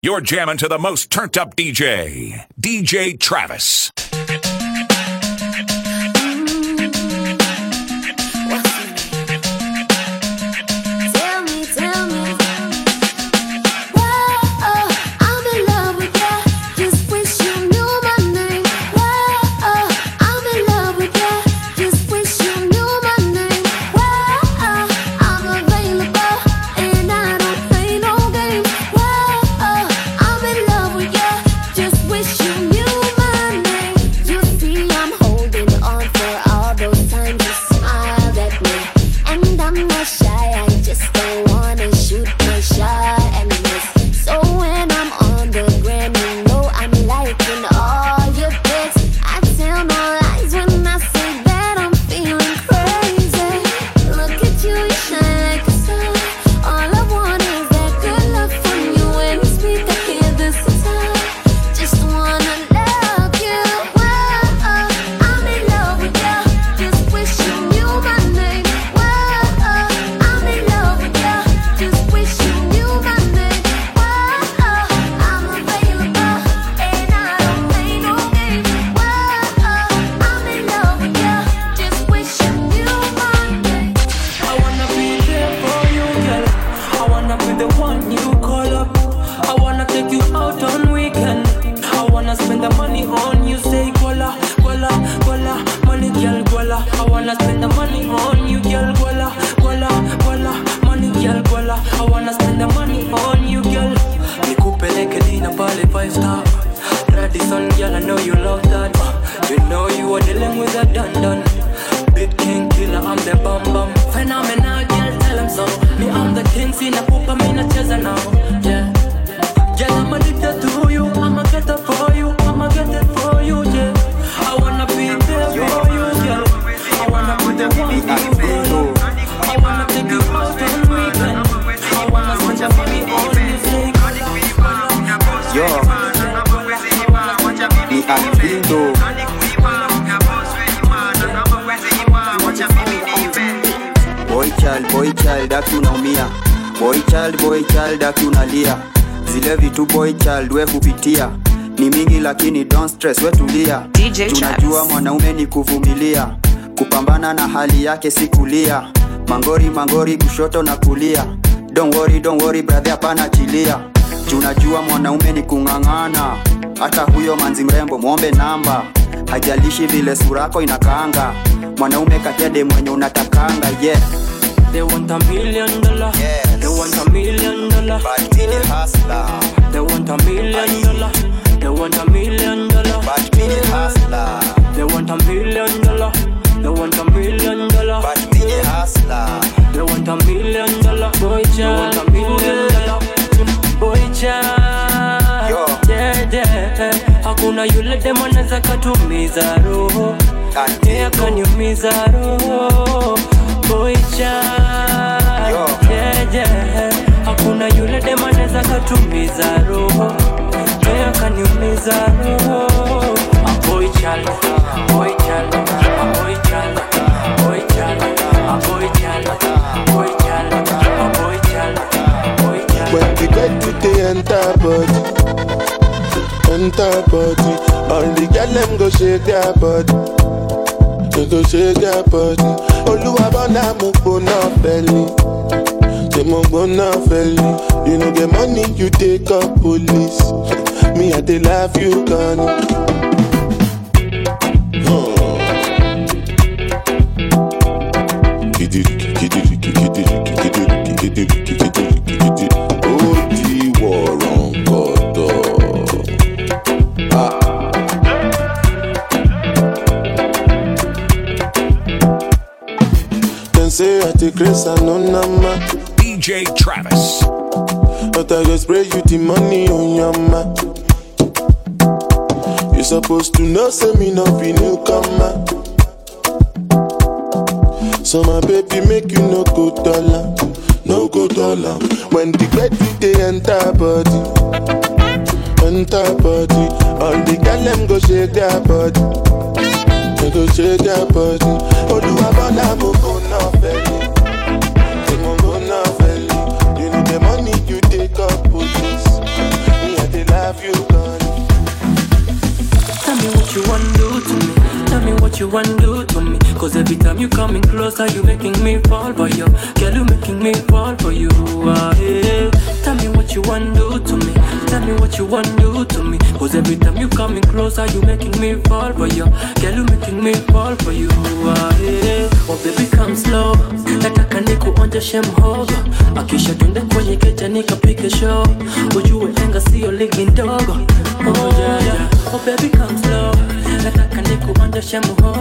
You're jamming to the most turned up DJ, DJ Travis. Child, boy aki unalia. Zile vitu boy child we hupitia ni mingi, lakini don't stress, we tulia. Tunajua mwanaume ni kuvumilia, kupambana na hali yake si kulia. Mangori mangori, kushoto na kulia. Don't worry, don't worry brother, hapana chilia. Tunajua mwanaume ni kung'ang'ana, hata huyo manzi mrembo mwombe namba, hajalishi vile surako inakaanga. Mwanaume katede mwenye unatakanga, yeah. They want a million dollar. Yes. They want a million dollar. But me the hustler, They want a million dollar. They want a million dollar. but me hustler, They want a million dollar. They want a million dollar. but me hustler. They want a million dollar. Boy child. They want a million dollar. Boy child. Yo. Yeah, yeah. Hakuna yule demu anaweza katumiza roho. Ati Yeah, kaniumiza roho. Boy child. Yo. Yeah, yeah. Hakuna yule demu anaweza katumiza roho. Yeah, kaniumiza roho. A boy child. Boy child. A boy child. Boy child. A boy child. Boy child. A boy child. Boy child. When we get to the enter body, enter body. All the girl them go shake their body, they go shake their body. Oluwa bona mo gbona belly, say mo gbona belly. You get money, you take up police. Me I dey laugh you. Ó take grace and no DJ Travis. but I go spray you the money on your ma. You supposed to know, say me no be newcomer. So my baby make you no go dollar, no go dollar. When the bed they enter body, enter body. All the girl them go shake their body, they go shake their body. Oluwa bona mo what you wanna do to me. Cause every time you coming closer, you making me fall for you. Girl, you making me fall for you. Ah, yeah. Tell me what you wanna do to me. Tell me what you wanna do to me. Cause every time you coming closer, you making me fall for you. Girl, you making me fall for you. Ah, yeah. Oh baby, come slow. Nataka nikuonjeshe mhogo. Akisha twende kwenye keja nikapike show. Ujue enga sio ligi ndogo. Oh yeah, yeah. Oh baby, come slow. Nataka nikuondeshe mhogo.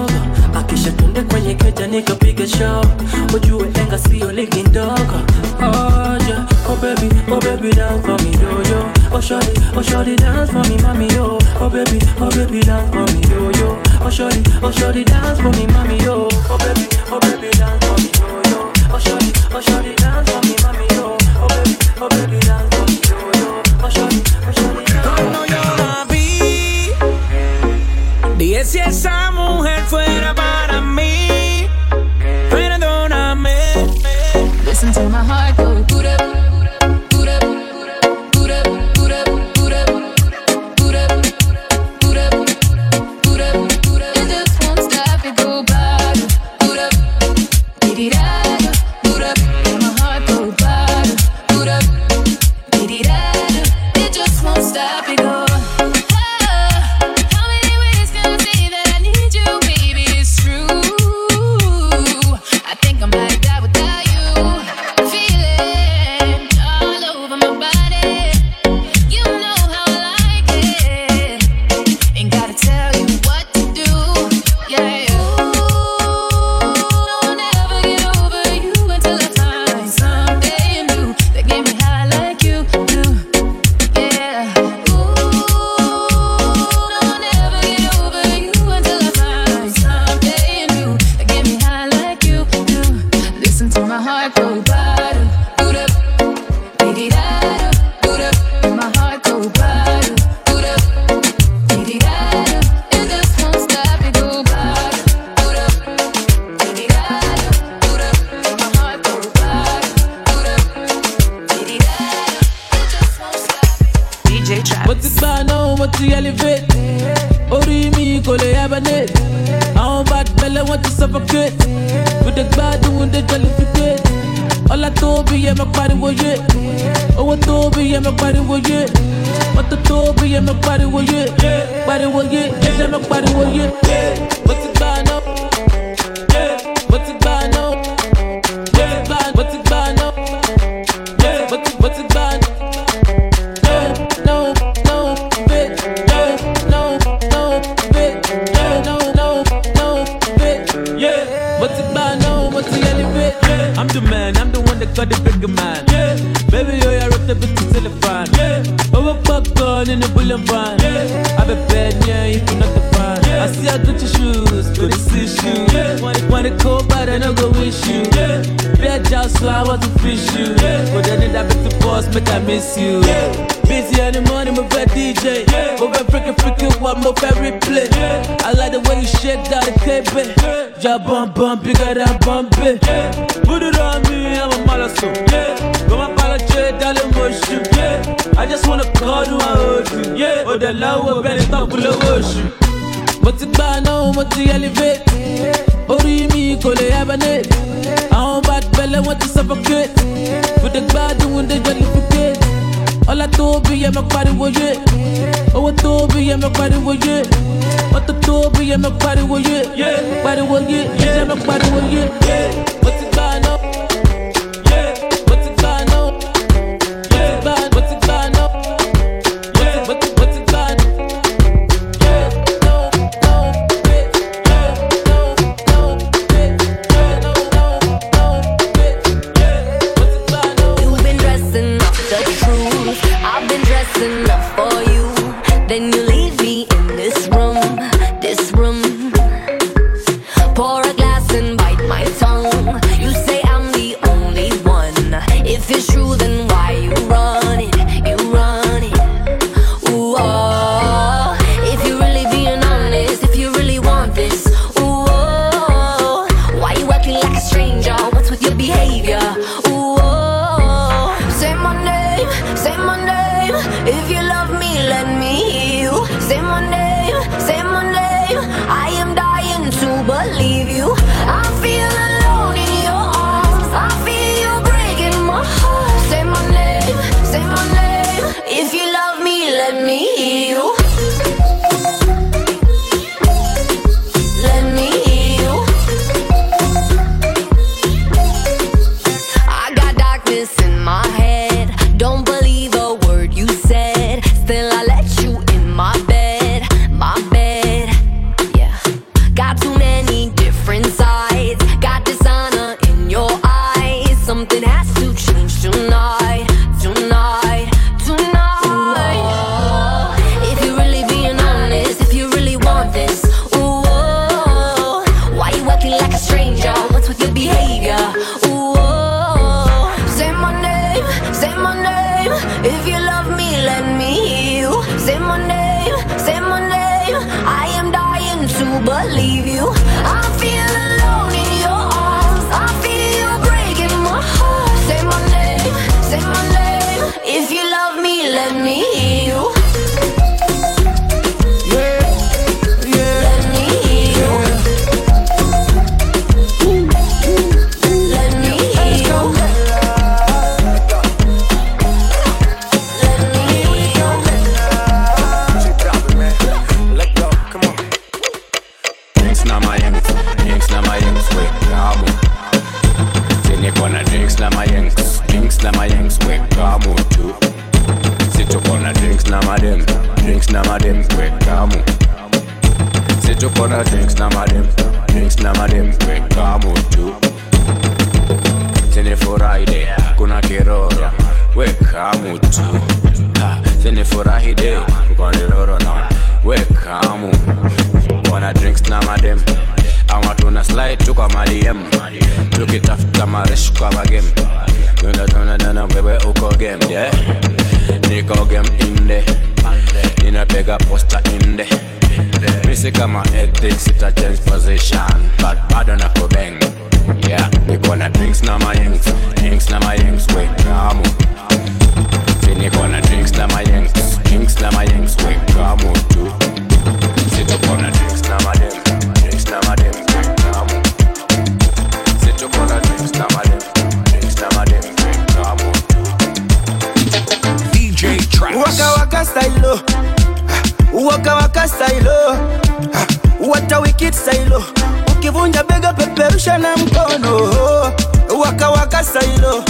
Akisha twende kwenye keja nikapike show. Ujue enga sio ligi ndogo. Yeah. Oh baby, oh baby, dance for me, yo yo. Oh shorty, oh shorty, dance for me, mommy, yo. Oh baby, oh baby, for me, yo yo. Oh shorty, oh shorty, dance for me, mommy, yo. Oh baby, oh baby, dance for me, yo yo. Oh shorty, oh shorty, dance for me, esa mujer fuera para mí, perdóname. Listen to my heart ti elevate. Orí mi kò lè hibernate àwọn bad belle wọn ti suffocate. We dey gbádùn dey jollificate. Ọlá tóbi yẹ mọ pariwo yé owó tóbi yẹ mọ pariwo yé mọ́tò tóbi yẹ mọ pariwo yé pariwo yé yẹ mọ pariwo yé bit the boss, make I miss you. Yeah. Busy in the morning, my bad DJ. Yeah. Over freaking freaking one more favorite play. I like the way you shake down the cable. Yeah, bum bum bigger than Bombay. Put it on me, I'm a malasso. Yeah. Go my apologize, darling, motion. Yeah. I just wanna call you, I hold you. Yeah. Oh, the love will be top of the ocean. mo ti gbà náà mo ti elevate orí mi kò lè hibernate àwọn bad I want to suffocate. But the bad doing they got forget. All I told be I'm a party with it. Oh, I told be I'm a party with it. What the told be I'm a party with it. Yeah, party with it. Yeah, I'm a it. Yeah, what's bad? Ita change position but bado na kubeng yeah niko na drinks na mayengs drinks na mayengs we kamu si niko na drinks na mayengs drinks na mayengs we kamu tu Situkona drinks na madem, drinks na madem, drink kamu. Situkona drinks na madem, drinks madem, drink kamu. DJ. Waka waka style Waka waka style What a wicked silo, Ukivunja bega peperusha na mkono. Waka style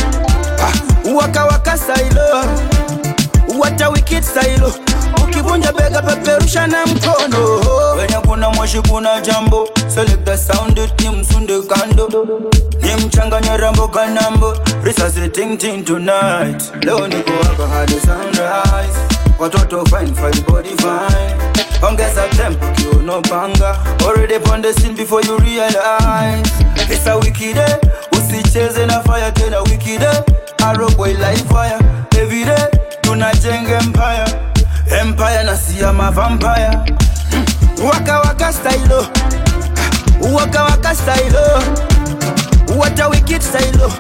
Waka waka style What wicked silo, Ukivunja bega peperusha na mkono. Wenye kuna moshi kuna jambo. Select the sound it ni msunde kando. Ni mchanganya rambo kanambo. Risasi ting ting tonight. Leo niko hapa hadi sunrise. Watoto fine fine body fine Ongeza kiuno panga Already on the scene before you realize. It's a wicked day. Usicheze na fire tena wicked day. Arrow boy like fire. Every day tunajenga empire. Empire na siya ma vampire. Hmm. Waka waka style oh. Waka waka style oh. What a wicked style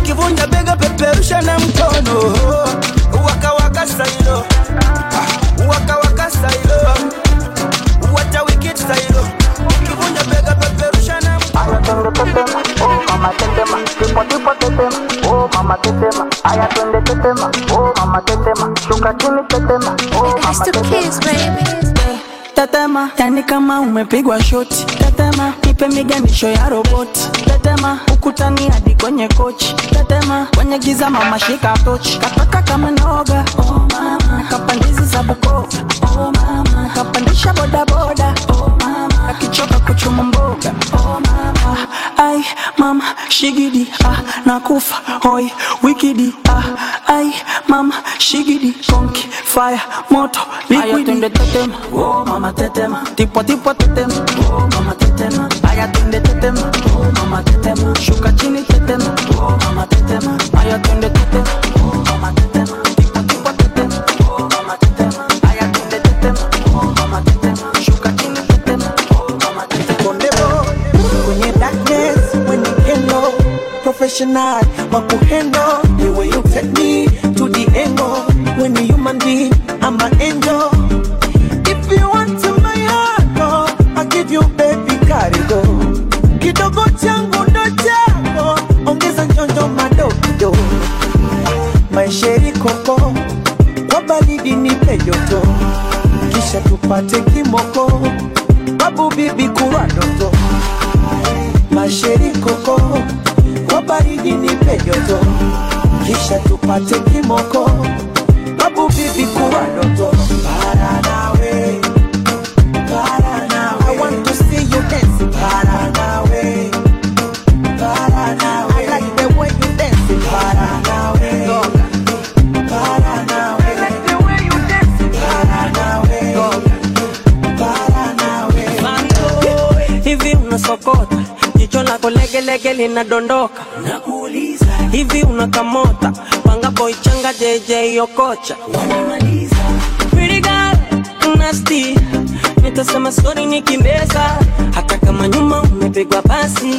Ukivunja bega peperusha na mkono Waka waka style oh. Waka waka style. What wicked style. Ukivunja bega peperusha na mkono Oh mama tetema, tipo tipo tetema, oh mama tetema, aya twende tetema, oh mama tetema, shuka chini tetema, oh mama tetema. Tetema, yani kama umepigwa shoti. Nipe miganisho ya roboti. Tetema, ukutani hadi kwenye kochi. Tetema, kwenye giza mama shika tochi. Kataka kama noga, oh mama, kapandizi za Bukoba, oh mama, kapandisha bodaboda, oh mama, akichoka kuchuma mboga, oh mama, ai mama. Shigidi, ah, nakufa. Hoi. Wikidi, ah, ai mama. Shigidi, konki. Fire. Moto. Liquidi. Tetema, oh mama tetema, tipo tipo tetema, oh mama tetema, aya twende tetema, oh mama tetema, shuka chini tetema, oh mama tetema, aya twende tetema, oh mama tetema, tipo tipo tetema, oh mama tetema, aya twende tetema, oh mama tetema, shuka chini tetema, oh mama tetema. Kondebo, kwenye darkness, when you hello, professional, makuhendo, the way you take me to the angle, when you human being, I'm an angel. mateki moko babubibikura ndoto masheri koko wabaridi nipe peyoto. kisha tupate kimoko babubibikura ndoto legelege linadondoka. Nakuuliza hivi unakamota? Panga boy changa jj okocha. Nasty. Nitasema sori nikimbeza hata kama nyuma umepigwa pasi.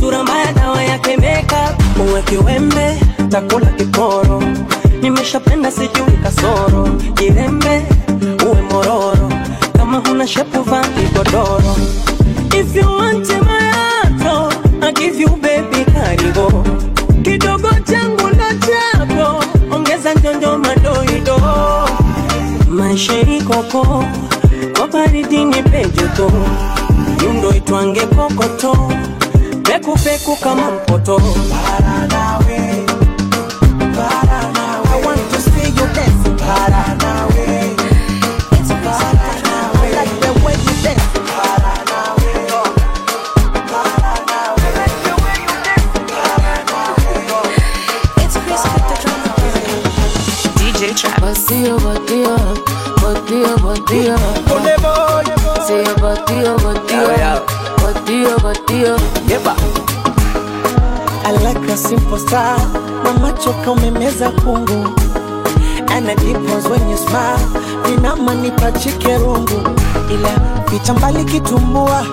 Sura mbaya dawa yake makeup uweke wembe takula kiporo. Nimeshapenda sijui kasoro. Jirembe uwe mororo. Kama huna shepu vaa kigodoro. If you want my kasheri koko kobaridini pejoto yundo itwange kokoto pekupeku kama mpoto Paradawe. Simple star, Mama choka umemeza kungu. Deep ones when you smile Ninama nipachike rungu. Ila picha mbali kitumbua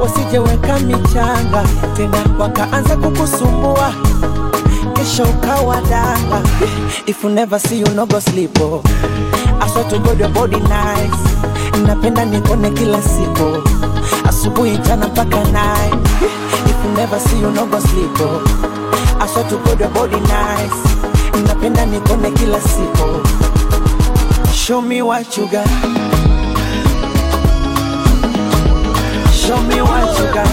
Wasijeweka michanga. Tena wakaanza kukusumbua Kesho ukawa danga. If you never see you no go sleep oh. I swear to God your body nice. Napenda nikone kila siku. Asubuhi jana mpaka night. If you never see you no go sleep oh. I swear to God your body nice. Napenda nikone kila siku. Show me what you got. Show me what you got.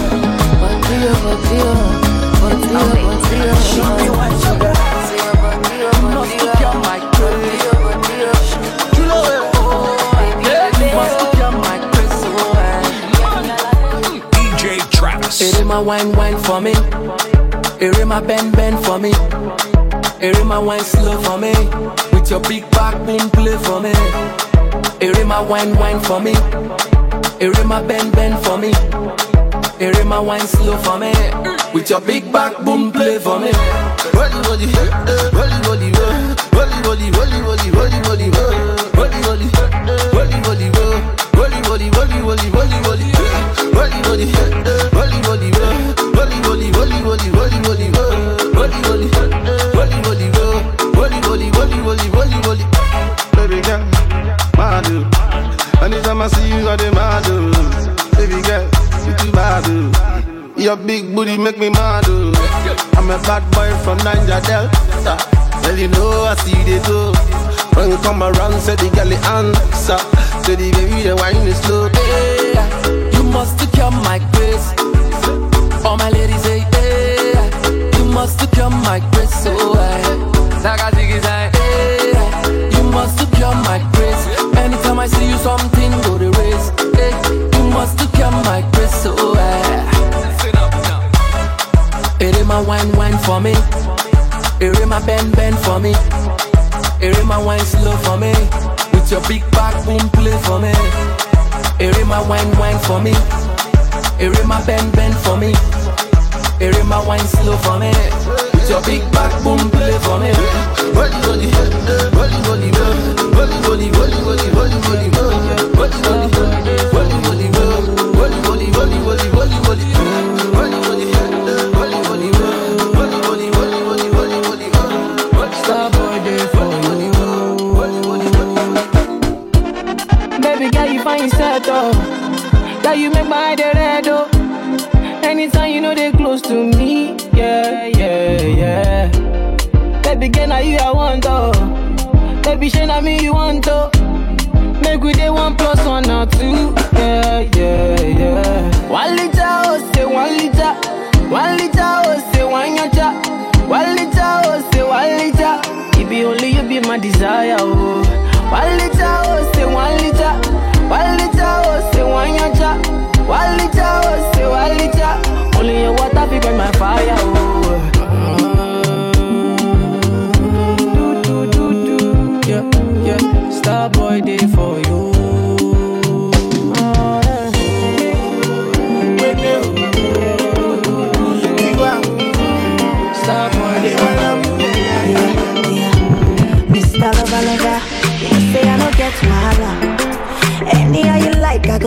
Batia, batia, batia, batia. Show me what you got. Say a batia, batia, batia, batia. DJ Travis. Erema wine wine for me. Hear my bend bend for me. Hear my wine slow for me. With your big back boom play for me. Hear my wine wine for me. Hear my bend bend for me. Hear my wine slow for me. With your big back boom play for me. Rolly rolly, rolly rolly, rolly rolly, rolly rolly, rolly rolly. With your big back boom play for me. My wine wine for me. My bend bend for me. My wine slow for me. With your big back boom play for me.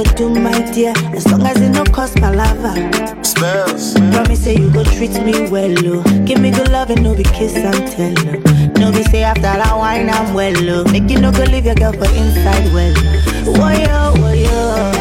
go do, my dear, as long as it no cost my lover. Spells. Promise say you go treat me well, oh. Give me good love and no be kiss and tell, oh. No be say after that wine I'm well, oh. Make you no go leave your girl for inside, well. Oh, yo, oh, yo.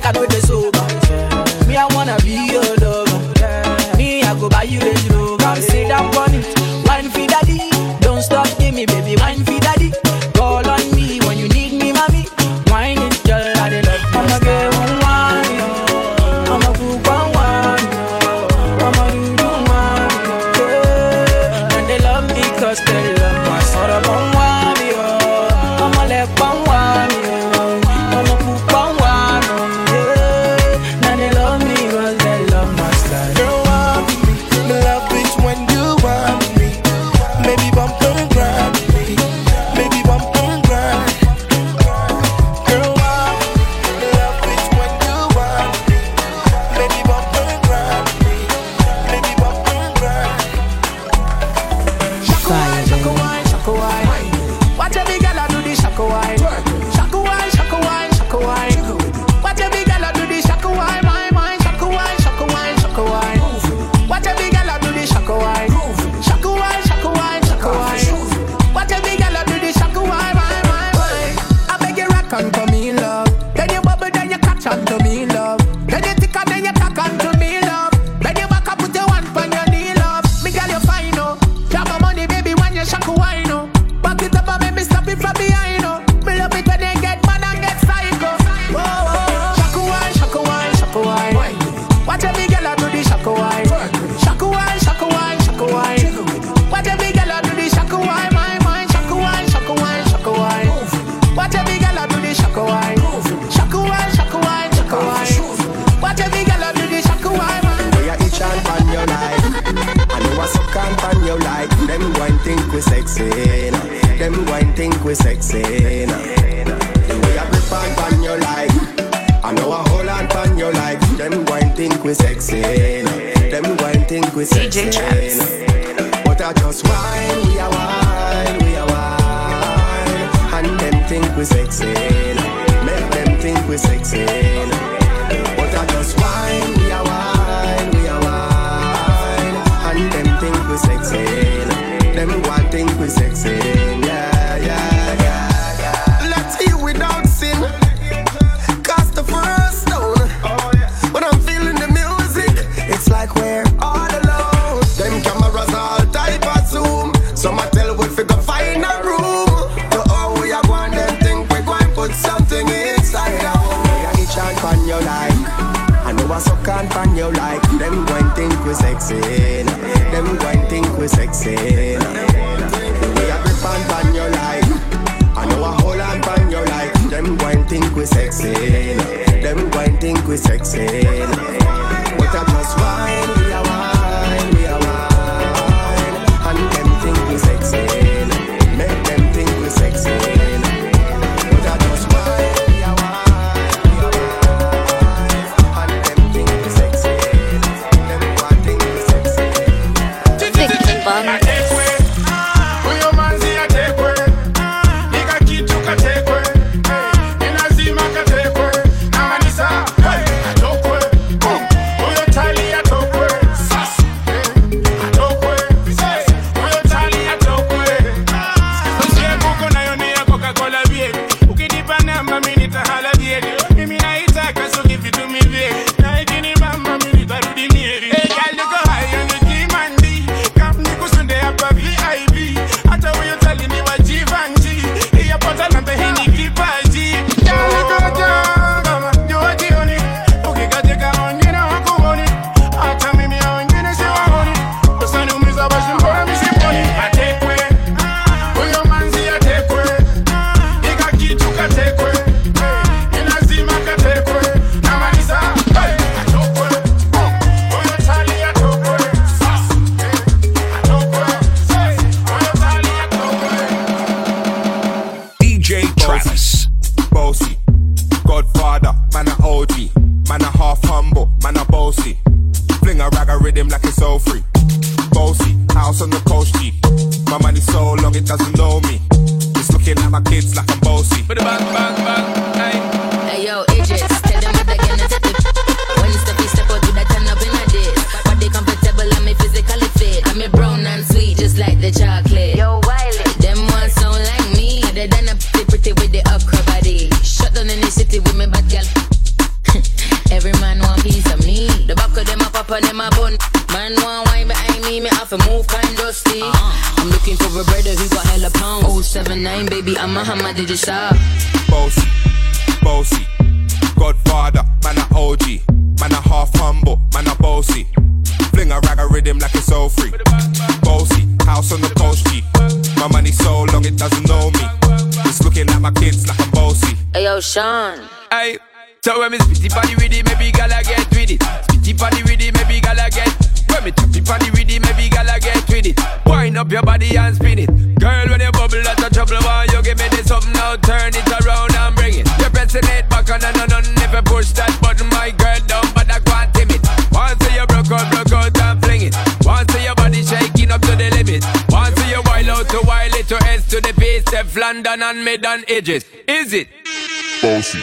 drink and with me so. them one baby, I'm a hammer, did you stop? Bossy, bossy. Godfather, man a OG. Man a half humble, man a bossy. Fling a rag a rhythm like it's all free. Bossy, house on the coast G. My money so long it doesn't know me. It's looking at my kids like I'm bossy. Hey yo, Sean. Hey, so when me spitty body with it, maybe base, step London and mid and edges. Is it? Bossy,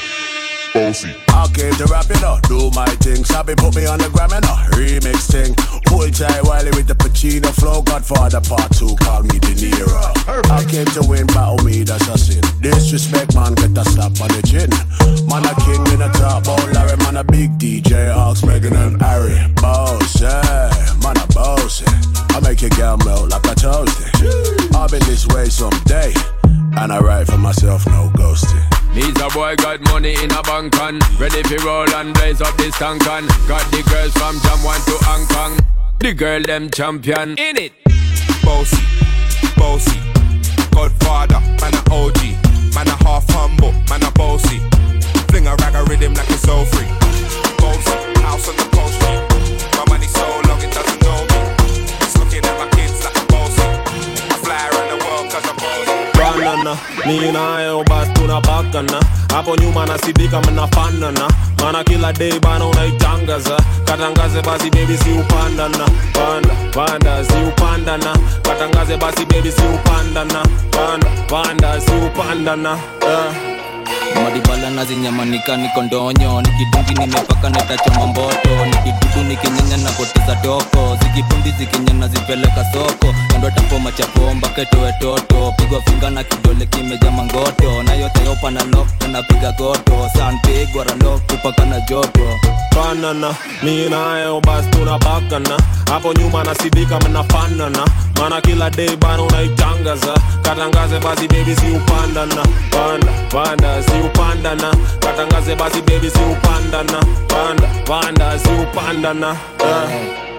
bossy. I came to rap it up, do my thing. Sabi put me on the gram and a remix thing. Pull tight Wiley with the Pacino flow. Godfather part two, call me De Niro. I came to win, battle me, that's a sin. Disrespect, man, get a slap on the chin. Man, a king in a top, oh Larry, man, a big DJ, Ox, Megan and Harry. Boss, yeah, man, a boss, yeah. I make your girl melt like a toasty. I'll be this way someday, and I write for myself, no ghosting. Me's a boy got money in a bank on Ready for roll and blaze up this tank on Got the girls from Jamwan to Hong Kong The girl them champion in it Bossy, bossy. Godfather, man a OG. Man a half humble, man a bossy. Fling a rag a rhythm like it's all free. Bossy, house on the coast banana mi nayo hapo nyuma nasidika mnafanana. Mana kila day bana unaitangaza. Katangaze basi bebi si panda panda si katangaze basi bebi si upandana. Panda panda si upandana. Uh. madibala nazinyamanika niko ndonyo nikidungi nimepaka netachoma mboto. Nikidudu nikinyenya na poteza toko zikipundi zikinyana zipeleka soko. Kando tapoma chapomba ketoe toto pigwa finga na kidole kimeja mangoto. Na yote yopa lok tanapiga goto sanpigwa ralok kupaka na joto. Fanana mi basi tunabakana. Hapo nyuma nasidika mnafanana mana kila dei bana unaitangaza. Katangaze basi bebi si panda panda si katangaze basi bebi si panda panda si uh.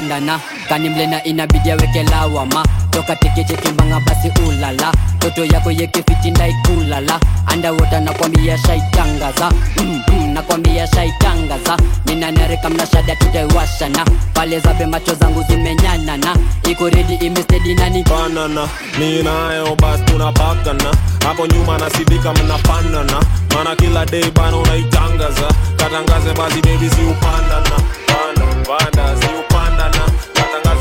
Shandana kanimlena inabidi aweke lawama toka tekechekimbanga basi ulala. Toto yako yekefitindaikulala andawota nakwambia shaitangaza. Mm, mm, nakwambia shaitangaza. Ninanareka mnashada tutaiwashana pale zabe macho zangu zimenyanana iko redi imestedi basi tunapakana hapo nyuma nasidika mnafanana mana kila dei bana unaitangaza. Katangaze basi bebi ziupandana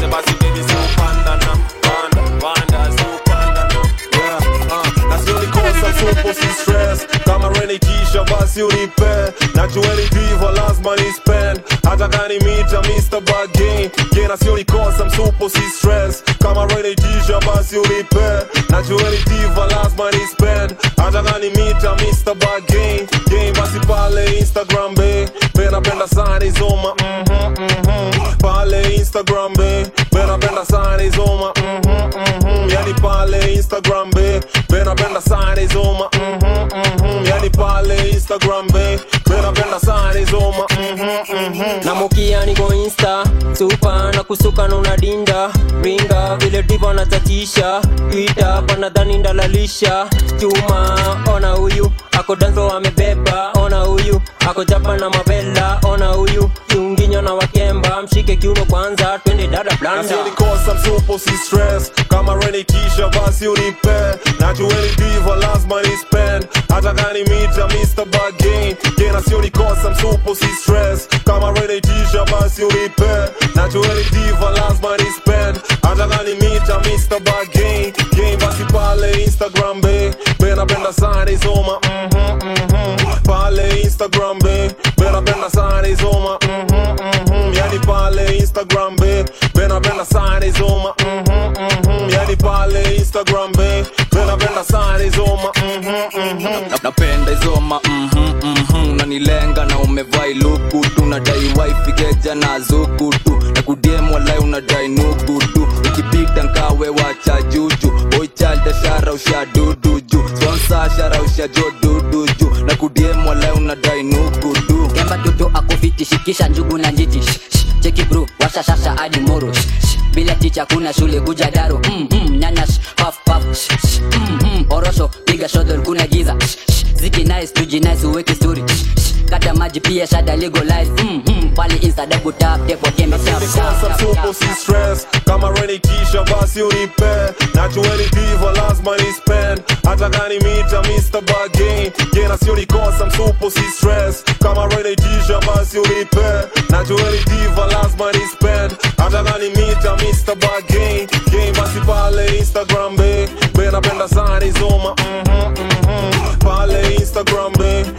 basi bebi si upandana panda panda si upandana yeah, uh, nasionikosa supo si stress. Kama reni kisha basi unipe najueni divo lazima ni spend hata kani mita Mr. Bagin kena sionikosa msupo si stress. Kama reni kisha basi unipe najueni divo lazima ni spend hata kani mita Mr. Bagin game basi pale Instagram be benapenda sana izoma pale Instagram be. Benapenda sana izoma mhm mhm yani pale Instagram be. Benapenda sana izoma mhm mhm yani pale Instagram be. Benapenda sana izoma mhm mhm namukia niko insta supa na kusuka na unadinda. Ringa vile divo anatatisha ita panadhani ndalalisha. Chuma ona huyu ako danzo amebeba. Ona huyu ako japa na mabela ona huyu kiunginyo na wakemba. Mshike kiuno kwanza twende dada blanda. Nasionikosa msupo si stress. Kama reni kisha basi unipe. Najueni diva lazima ni spend. Hata kani mita Mr. Bagin kena sionikosa msupo si stress. Kama reni kisha basi unipe najueni divo lazima ni spend hata niita Mr. Bad Game basi pale Instagram be. Bena penda sana izoma mhm mhm Pale Instagram be. Bena penda sana izoma mhm mhm Yani pale Instagram be. Bena penda sana izoma mhm mhm Yani pale Instagram be. Bena penda sana izoma mhm mhm Na- napenda izoma mhm, mhm. Unanilenga na umevai luku nadai waifikeja na zuku tu. Na kudiem unadai nuku ukipita nkawe wacha juju boichalda shara usha dudu ju. Sponsa na kudiem unadai nuku kemba tutu akufitishikisha njugu na njiti cheki bro washa hadi moro. Bila ticha kuna shule kuja daro. Mm, mm, nyanya shh, paf mm, mm, orosho piga shodol kuna giza. Sh, ziki nice tuji nice uweke story. Kata maji pia shada legalize mm, mm, pale insta double tap tepo kembe tap tap tap si stress. Kama reni kisha basi unipe. Nachueni diva lazima ni spend hata kani mita Mr. Bargain. Jena sio nikosa msupo si stress. Kama reni kisha basi unipe. Nachueni diva lazima ni spend hata kani mita Mr. Bargain. Game basi pale Instagram be be napenda sana izoma pale Instagram be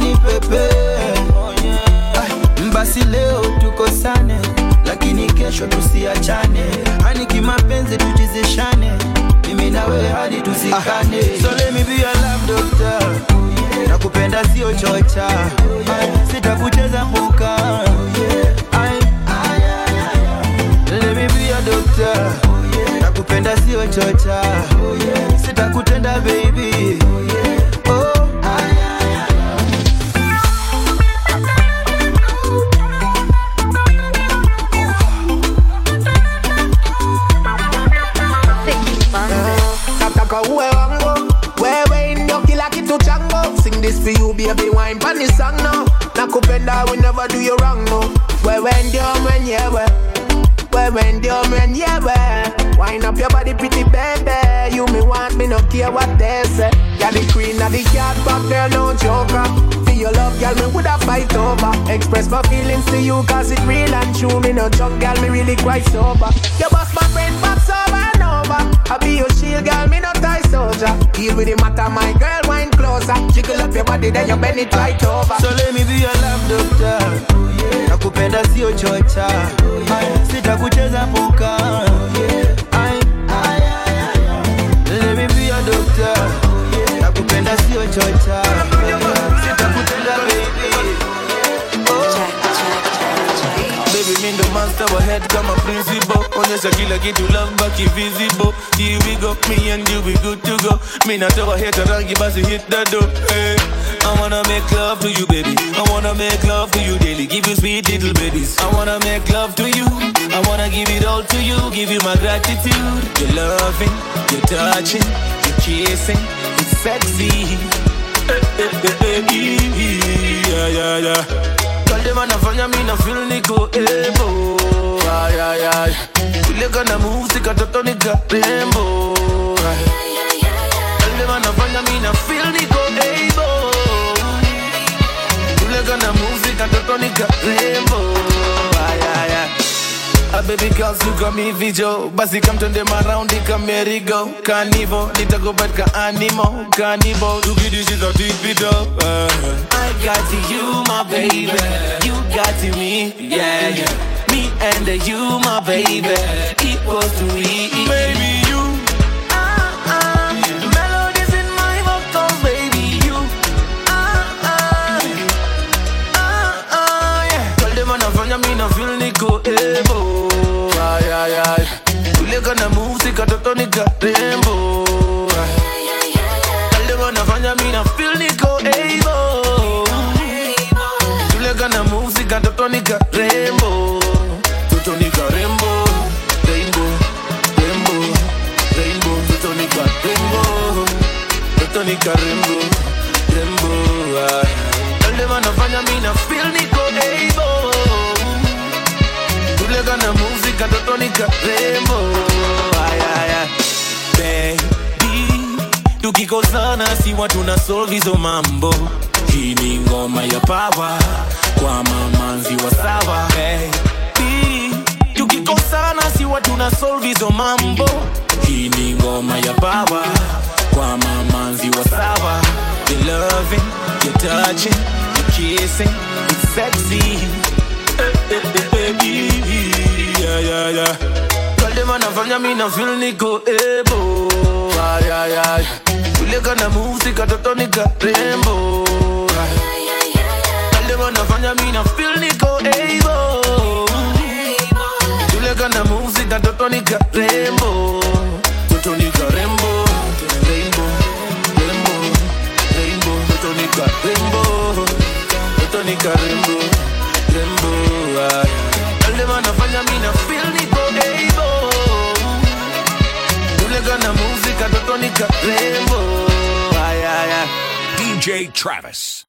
nipepe. Ah, basi leo tukosane lakini kesho tusiachane. Hani kimapenzi tujizishane mimi nawe hadi tuzikane so let me be your love doctor nakupenda sio chocha. Sitakucheza mbuka. Ay, let me be your doctor nakupenda sio chocha. Sitakutenda baby pan the song now nakupenda we never do you wrong no. Wewe ndio mwenyewe wewe ndio mwenyewe wine up your body pretty baby. You me want me no care what they say. You're the queen of the cat but girl no joker. For your love girl me woulda fight over. Express my feelings to you cause it real and true. Me no junk girl me really quite sober. You bust my brain and over I be your shield, girl, me no tie soldier. Deal with the matter, my girl, wine closer. Jiggle up your body, then you bend it right over. So let me be your love doctor nakupenda sio chocha sitakucheza Ay, let me be your doctor nakupenda sio chocha head kama principal onyesha kila kitu love baki visible. Here we go me and you we good to go. Mi natoa heta rangi basi hit the door hey. I wanna make love to you baby. I wanna make love to you daily. Give you sweet little babies. I wanna make love to you. I wanna give it all to you. Give you my gratitude. Your loving your touching your kissing, it's sexy. Eh, yeah, yeah, yeah. Girl, them anafanya mi na feel niko ebo. Ay, ay, ay. Kana moves katoto nika rembo. Ay. Girl, them anafanya mi na feel niko ebo. Ile kana moves katoto nika rembo. Ay, ay, ay. Ah, baby girls look at me video. Basi come turn them around ika merry go. Carnival nitagobat ka animal. Carnival tukidishiza tipido uh. I got you my baby. You got me yeah yeah. Me and you my baby. Equals to we baby you. Ah, ah. Melodies in my vocals, baby, you. Ah, ah. Ah, ah, yeah. Girl, them anafanya mi na feel niko Ule kana moves katoto nika rembo Girl, them anafanya mi na feel niko ebo Ule kana moves katoto nika rembo Toto nika rembo Rainbow, rainbow, rainbow Toto nika rembo Toto nika rembo, rembo ay. Girl, them anafanya mi na feel si watu hizo mambo. Hii ni ngoma ya pawa kwa mamanzi wa sawa. Baby, tukikosana si watu na hizo mambo. Hii ni ngoma ya pawa kwa mamanzi wa sawa. The loving, you touching, you kissing, it's sexy. Eh, eh, eh, yeah, yeah, yeah. Girl, them anafanya feel niko ebo ay, ay, ay. Ule kana moves katoto nika rembo ay. Girl, them anafanya mi na feel niko ebo Ule kana moves katoto nika rembo Toto nika rembo Rainbow, rainbow, rainbow. Toto nika rembo Toto nika rembo Rembo ay. Girl, them anafanya mi na feel nika ay, ay, ay. DJ Travis.